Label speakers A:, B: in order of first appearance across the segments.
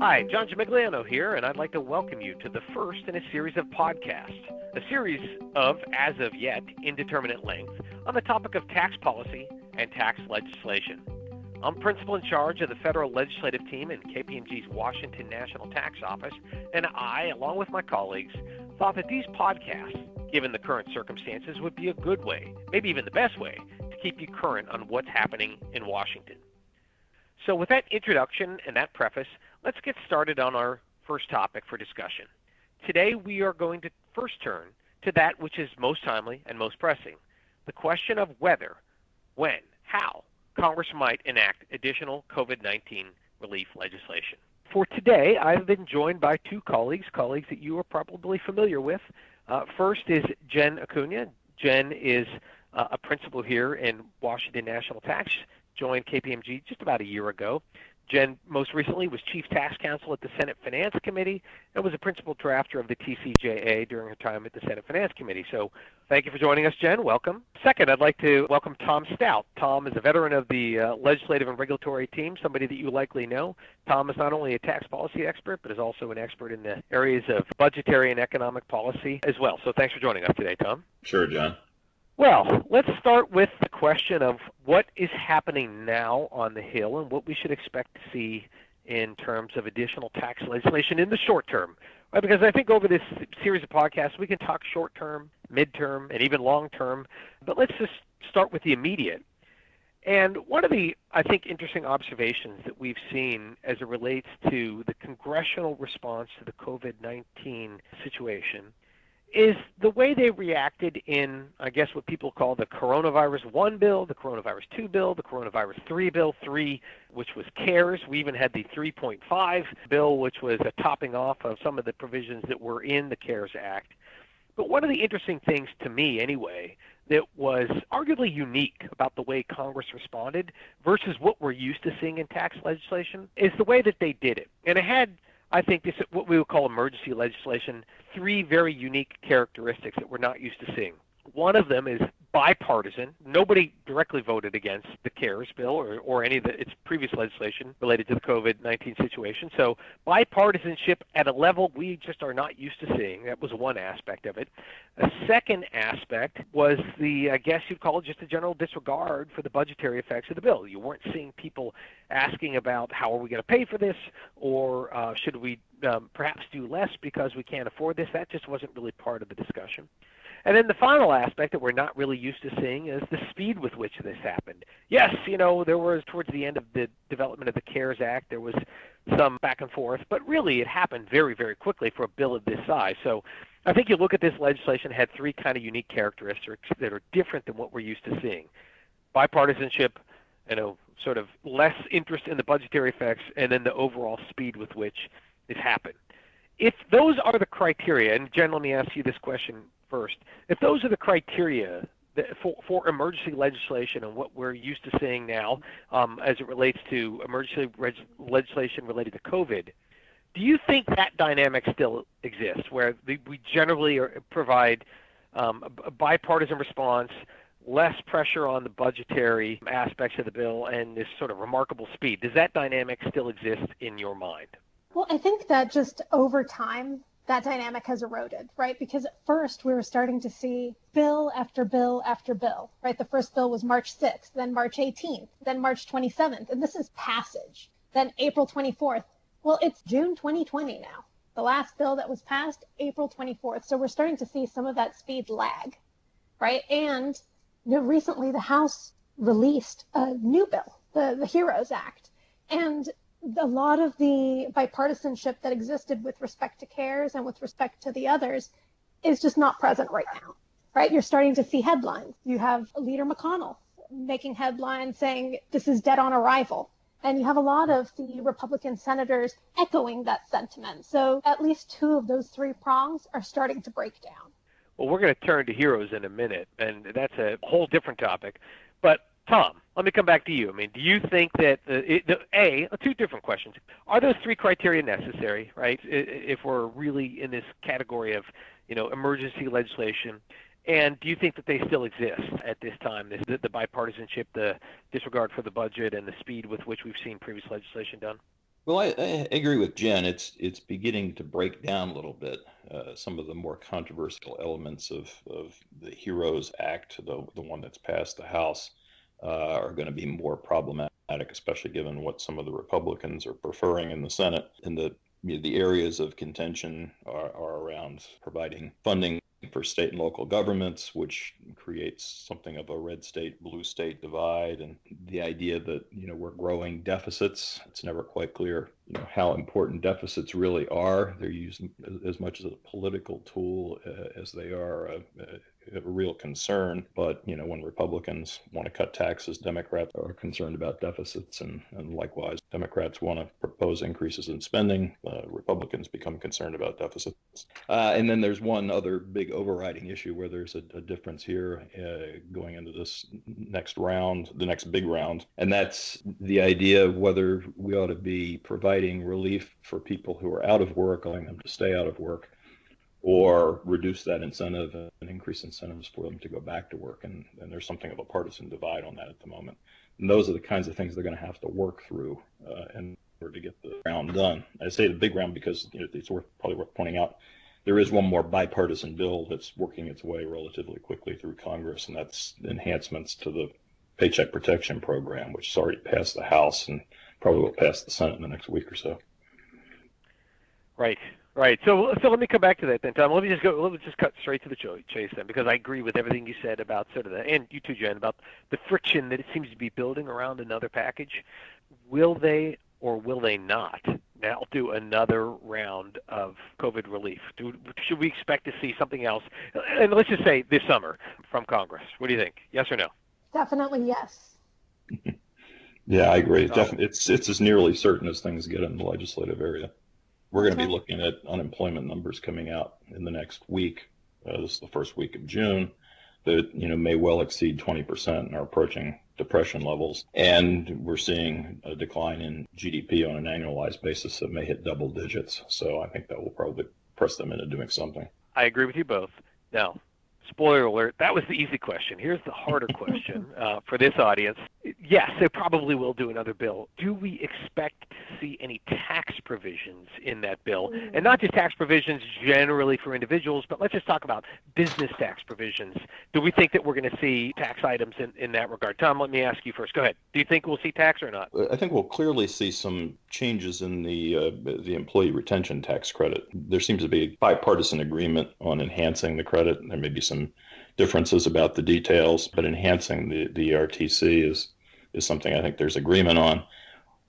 A: Hi, John Gimigliano here, and I'd like to welcome you to the first in a series of podcasts, a series of, as of yet, indeterminate length, on the topic of tax policy and tax legislation. I'm principal in charge of the federal legislative team in KPMG's Washington National Tax Office, and I, along with my colleagues, thought that these podcasts, given the current circumstances, would be a good way, maybe even the best way, to keep you current on what's happening in Washington. So, with that introduction and that preface, let's get started on our first topic for discussion. Today, we are going to first turn to that which is most timely and most pressing the question of whether, when, how Congress might enact additional COVID 19 relief legislation. For today, I've been joined by two colleagues, colleagues that you are probably familiar with. Uh, first is Jen Acuna. Jen is uh, a principal here in Washington National Tax joined KPMG just about a year ago. Jen most recently was Chief Tax Counsel at the Senate Finance Committee and was a principal drafter of the TCJA during her time at the Senate Finance Committee. So thank you for joining us, Jen. Welcome. Second, I'd like to welcome Tom Stout. Tom is a veteran of the uh, legislative and regulatory team, somebody that you likely know. Tom is not only a tax policy expert, but is also an expert in the areas of budgetary and economic policy as well. So thanks for joining us today, Tom.
B: Sure, John.
A: Well, let's start with the question of what is happening now on the Hill and what we should expect to see in terms of additional tax legislation in the short term. Right? Because I think over this series of podcasts, we can talk short term, mid term, and even long term. But let's just start with the immediate. And one of the, I think, interesting observations that we've seen as it relates to the congressional response to the COVID 19 situation is the way they reacted in, I guess, what people call the coronavirus 1 bill, the coronavirus 2 bill, the coronavirus 3 bill, 3, which was CARES. We even had the 3.5 bill, which was a topping off of some of the provisions that were in the CARES Act. But one of the interesting things to me, anyway, that was arguably unique about the way Congress responded versus what we're used to seeing in tax legislation is the way that they did it. And it had I think this is what we would call emergency legislation, three very unique characteristics that we're not used to seeing. One of them is bipartisan. Nobody directly voted against the CARES bill or, or any of the, its previous legislation related to the COVID 19 situation. So, bipartisanship at a level we just are not used to seeing. That was one aspect of it. A second aspect was the, I guess you'd call it just a general disregard for the budgetary effects of the bill. You weren't seeing people asking about how are we going to pay for this or uh, should we um, perhaps do less because we can't afford this. That just wasn't really part of the discussion. And then the final aspect that we're not really used to seeing is the speed with which this happened. Yes, you know, there was towards the end of the development of the CARES Act, there was some back and forth, but really it happened very, very quickly for a bill of this size. So I think you look at this legislation had three kind of unique characteristics that are different than what we're used to seeing. Bipartisanship, you know, sort of less interest in the budgetary effects, and then the overall speed with which it happened. If those are the criteria, and Jen, let me ask you this question first. If those are the criteria for, for emergency legislation and what we're used to seeing now um, as it relates to emergency reg- legislation related to COVID, do you think that dynamic still exists, where the, we generally are, provide um, a bipartisan response, less pressure on the budgetary aspects of the bill, and this sort of remarkable speed? Does that dynamic still exist in your mind?
C: Well, I think that just over time, that dynamic has eroded, right? Because at first we were starting to see bill after bill after bill, right? The first bill was March 6th, then March 18th, then March 27th, and this is passage, then April 24th. Well, it's June 2020 now. The last bill that was passed, April 24th. So we're starting to see some of that speed lag, right? And you know, recently the House released a new bill, the, the HEROES Act. And a lot of the bipartisanship that existed with respect to CARES and with respect to the others is just not present right now, right? You're starting to see headlines. You have Leader McConnell making headlines saying this is dead on arrival. And you have a lot of the Republican senators echoing that sentiment. So at least two of those three prongs are starting to break down.
A: Well, we're going to turn to heroes in a minute, and that's a whole different topic. But Tom, let me come back to you. I mean, do you think that the, the a two different questions? Are those three criteria necessary? Right, if we're really in this category of you know emergency legislation, and do you think that they still exist at this time? This, the, the bipartisanship, the disregard for the budget, and the speed with which we've seen previous legislation done.
B: Well, I, I agree with Jen. It's it's beginning to break down a little bit. Uh, some of the more controversial elements of, of the HEROES Act, the, the one that's passed the House, uh, are going to be more problematic, especially given what some of the Republicans are preferring in the Senate. And the the areas of contention are, are around providing funding for state and local governments, which creates something of a red state, blue state divide, and the idea that you know we're growing deficits. It's never quite clear, you know, how important deficits really are. They're used as much as a political tool uh, as they are a, a a real concern. But you know, when Republicans want to cut taxes, Democrats are concerned about deficits, and, and likewise, Democrats want to propose increases in spending. Uh, Republicans become concerned about deficits. Uh, and then there's one other big overriding issue where there's a, a difference here uh, going into this next round, the next big round, and that's the idea of whether we ought to be providing relief for people who are out of work, allowing them to stay out of work or reduce that incentive and increase incentives for them to go back to work. And, and there's something of a partisan divide on that at the moment. And those are the kinds of things they're going to have to work through uh, in order to get the round done. I say the big round because you know, it's worth probably worth pointing out there is one more bipartisan bill that's working its way relatively quickly through Congress, and that's enhancements to the Paycheck Protection Program, which has already passed the House and probably will pass the Senate in the next week or so.
A: Right. Right. So, so let me come back to that then, Tom. Let me just go. Let me just cut straight to the chase then, because I agree with everything you said about sort of the, and you too, Jen, about the friction that it seems to be building around another package. Will they or will they not now do another round of COVID relief? Do, should we expect to see something else? And let's just say this summer from Congress. What do you think? Yes or no?
C: Definitely yes.
B: yeah, I agree. It's, definitely, it's it's as nearly certain as things get in the legislative area. We're going to be looking at unemployment numbers coming out in the next week. Uh, this is the first week of June that you know may well exceed 20% and are approaching depression levels. And we're seeing a decline in GDP on an annualized basis that may hit double digits. So I think that will probably press them into doing something.
A: I agree with you both. Now, spoiler alert, that was the easy question. Here's the harder question uh, for this audience. Yes, they probably will do another bill. Do we expect to see any tax provisions in that bill? And not just tax provisions generally for individuals, but let's just talk about business tax provisions. Do we think that we're going to see tax items in, in that regard? Tom, let me ask you first. Go ahead. Do you think we'll see tax or not?
B: I think we'll clearly see some changes in the uh, the employee retention tax credit. There seems to be a bipartisan agreement on enhancing the credit. There may be some differences about the details, but enhancing the, the ERTC is is something I think there's agreement on.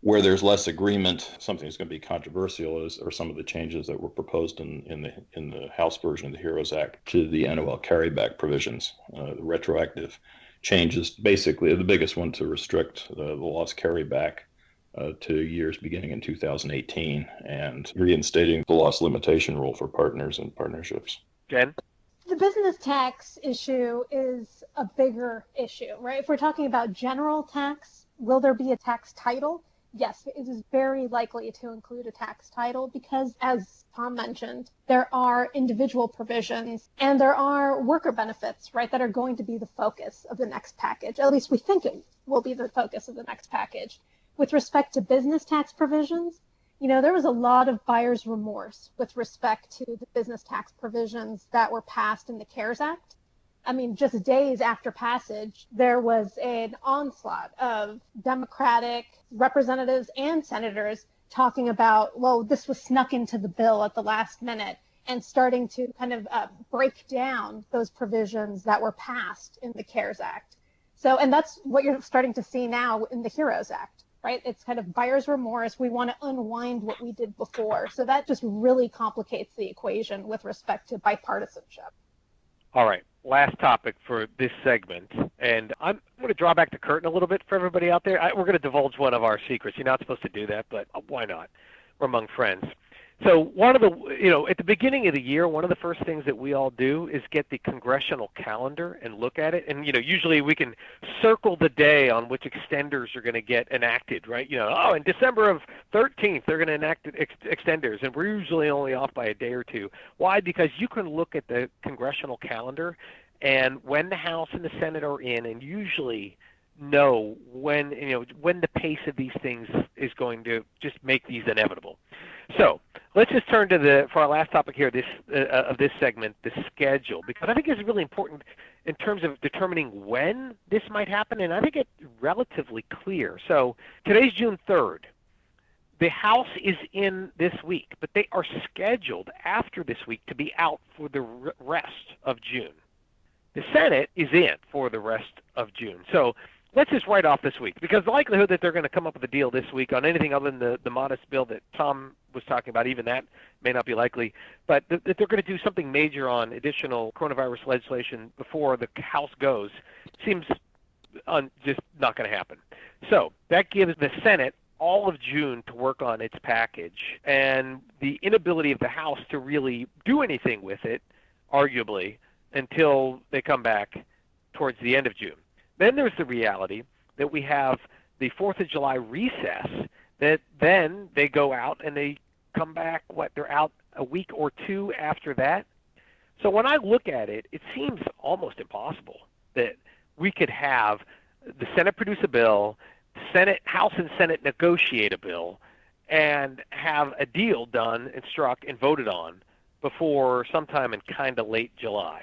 B: Where there's less agreement, something that's going to be controversial is are some of the changes that were proposed in, in the in the House version of the HEROES Act to the NOL carryback provisions, uh, the retroactive changes. Basically, the biggest one to restrict the, the loss carryback uh, to years beginning in 2018 and reinstating the loss limitation rule for partners and partnerships.
A: Jen?
C: The business tax issue is a bigger issue, right? If we're talking about general tax, will there be a tax title? Yes, it is very likely to include a tax title because, as Tom mentioned, there are individual provisions and there are worker benefits, right, that are going to be the focus of the next package. At least we think it will be the focus of the next package. With respect to business tax provisions, you know, there was a lot of buyer's remorse with respect to the business tax provisions that were passed in the CARES Act. I mean, just days after passage, there was an onslaught of Democratic representatives and senators talking about, well, this was snuck into the bill at the last minute and starting to kind of uh, break down those provisions that were passed in the CARES Act. So, and that's what you're starting to see now in the HEROES Act right? It's kind of buyer's remorse. We want to unwind what we did before. So that just really complicates the equation with respect to bipartisanship.
A: All right. Last topic for this segment. And I'm going to draw back the curtain a little bit for everybody out there. I, we're going to divulge one of our secrets. You're not supposed to do that, but why not? We're among friends. So one of the, you know, at the beginning of the year, one of the first things that we all do is get the congressional calendar and look at it. And you know, usually we can circle the day on which extenders are going to get enacted, right? You know, oh, in December of 13th they're going to enact ex- extenders, and we're usually only off by a day or two. Why? Because you can look at the congressional calendar, and when the House and the Senate are in, and usually know when you know when the pace of these things is going to just make these inevitable. So let's just turn to the for our last topic here this uh, of this segment, the schedule, because I think it's really important in terms of determining when this might happen, and I think it's relatively clear. So today's June third. The House is in this week, but they are scheduled after this week to be out for the rest of June. The Senate is in for the rest of June. So let's just write off this week because the likelihood that they're going to come up with a deal this week on anything other than the, the modest bill that Tom was talking about, even that may not be likely, but th- that they're going to do something major on additional coronavirus legislation before the House goes seems un- just not going to happen. So that gives the Senate all of June to work on its package, and the inability of the House to really do anything with it, arguably, until they come back towards the end of June. Then there's the reality that we have the Fourth of July recess. That then they go out and they come back. What they're out a week or two after that. So when I look at it, it seems almost impossible that we could have the Senate produce a bill, Senate, House and Senate negotiate a bill, and have a deal done and struck and voted on before sometime in kind of late July.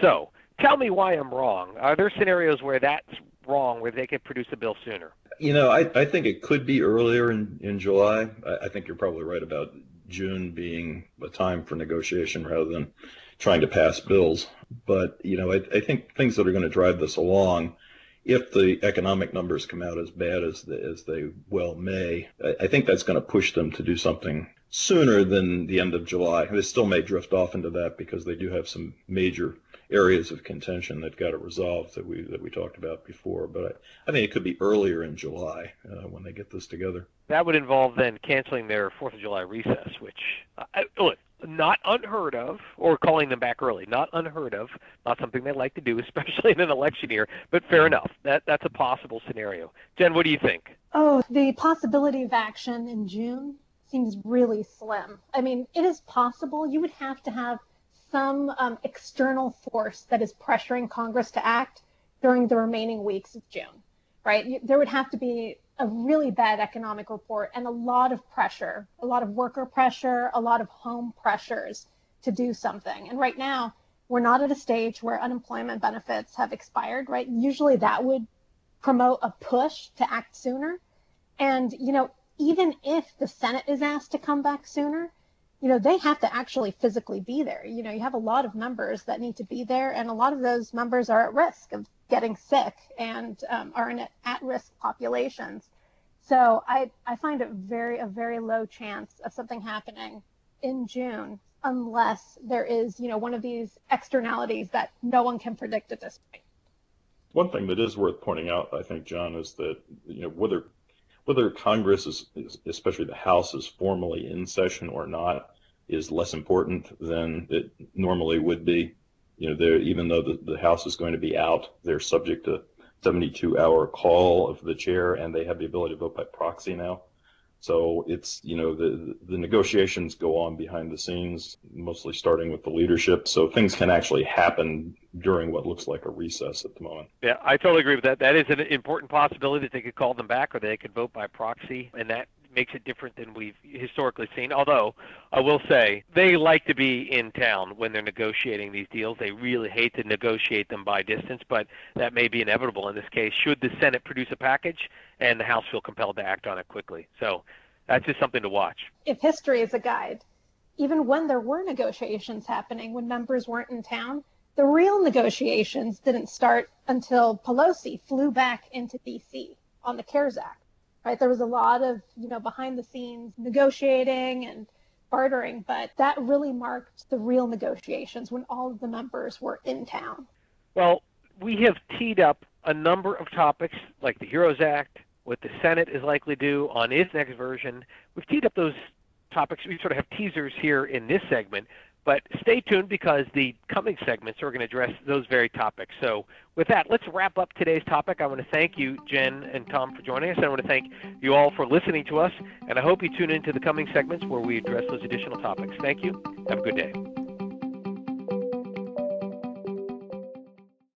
A: So tell me why I'm wrong. Are there scenarios where that's wrong, where they could produce a bill sooner?
B: You know, I, I think it could be earlier in, in July. I, I think you're probably right about June being a time for negotiation rather than trying to pass bills. But, you know, I, I think things that are going to drive this along, if the economic numbers come out as bad as, the, as they well may, I, I think that's going to push them to do something sooner than the end of July. They still may drift off into that because they do have some major areas of contention that got it resolved that we that we talked about before. But I, I think it could be earlier in July uh, when they get this together.
A: That would involve then canceling their Fourth of July recess, which uh, look not unheard of, or calling them back early, not unheard of, not something they like to do, especially in an election year. But fair enough, that that's a possible scenario. Jen, what do you think?
C: Oh, the possibility of action in June seems really slim. I mean, it is possible. You would have to have some um, external force that is pressuring Congress to act during the remaining weeks of June, right? There would have to be a really bad economic report and a lot of pressure, a lot of worker pressure, a lot of home pressures to do something. And right now, we're not at a stage where unemployment benefits have expired, right? Usually that would promote a push to act sooner. And, you know, even if the Senate is asked to come back sooner, you know, they have to actually physically be there. You know, you have a lot of members that need to be there, and a lot of those members are at risk of getting sick and um, are in at risk populations. So I, I find it very a very low chance of something happening in June unless there is, you know, one of these externalities that no one can predict at this point.
B: One thing that is worth pointing out, I think, John, is that you know whether whether Congress is, especially the House, is formally in session or not is less important than it normally would be. You know, even though the, the House is going to be out, they're subject to 72 hour call of the chair and they have the ability to vote by proxy now. So it's, you know, the, the negotiations go on behind the scenes, mostly starting with the leadership. So things can actually happen during what looks like a recess at the moment.
A: Yeah, I totally agree with that. That is an important possibility that they could call them back or they could vote by proxy. And that makes it different than we've historically seen. Although I will say they like to be in town when they're negotiating these deals. They really hate to negotiate them by distance, but that may be inevitable in this case. Should the Senate produce a package and the House feel compelled to act on it quickly, so that's just something to watch.
C: If history is a guide, even when there were negotiations happening, when members weren't in town, the real negotiations didn't start until Pelosi flew back into D.C. on the CARES Act right? There was a lot of, you know, behind the scenes negotiating and bartering, but that really marked the real negotiations when all of the members were in town.
A: Well, we have teed up a number of topics like the HEROES Act, what the Senate is likely to do on its next version. We've teed up those topics. We sort of have teasers here in this segment, but stay tuned because the coming segments are going to address those very topics. So, with that, let's wrap up today's topic. I want to thank you, Jen and Tom, for joining us. I want to thank you all for listening to us, and I hope you tune into the coming segments where we address those additional topics. Thank you. Have a good day.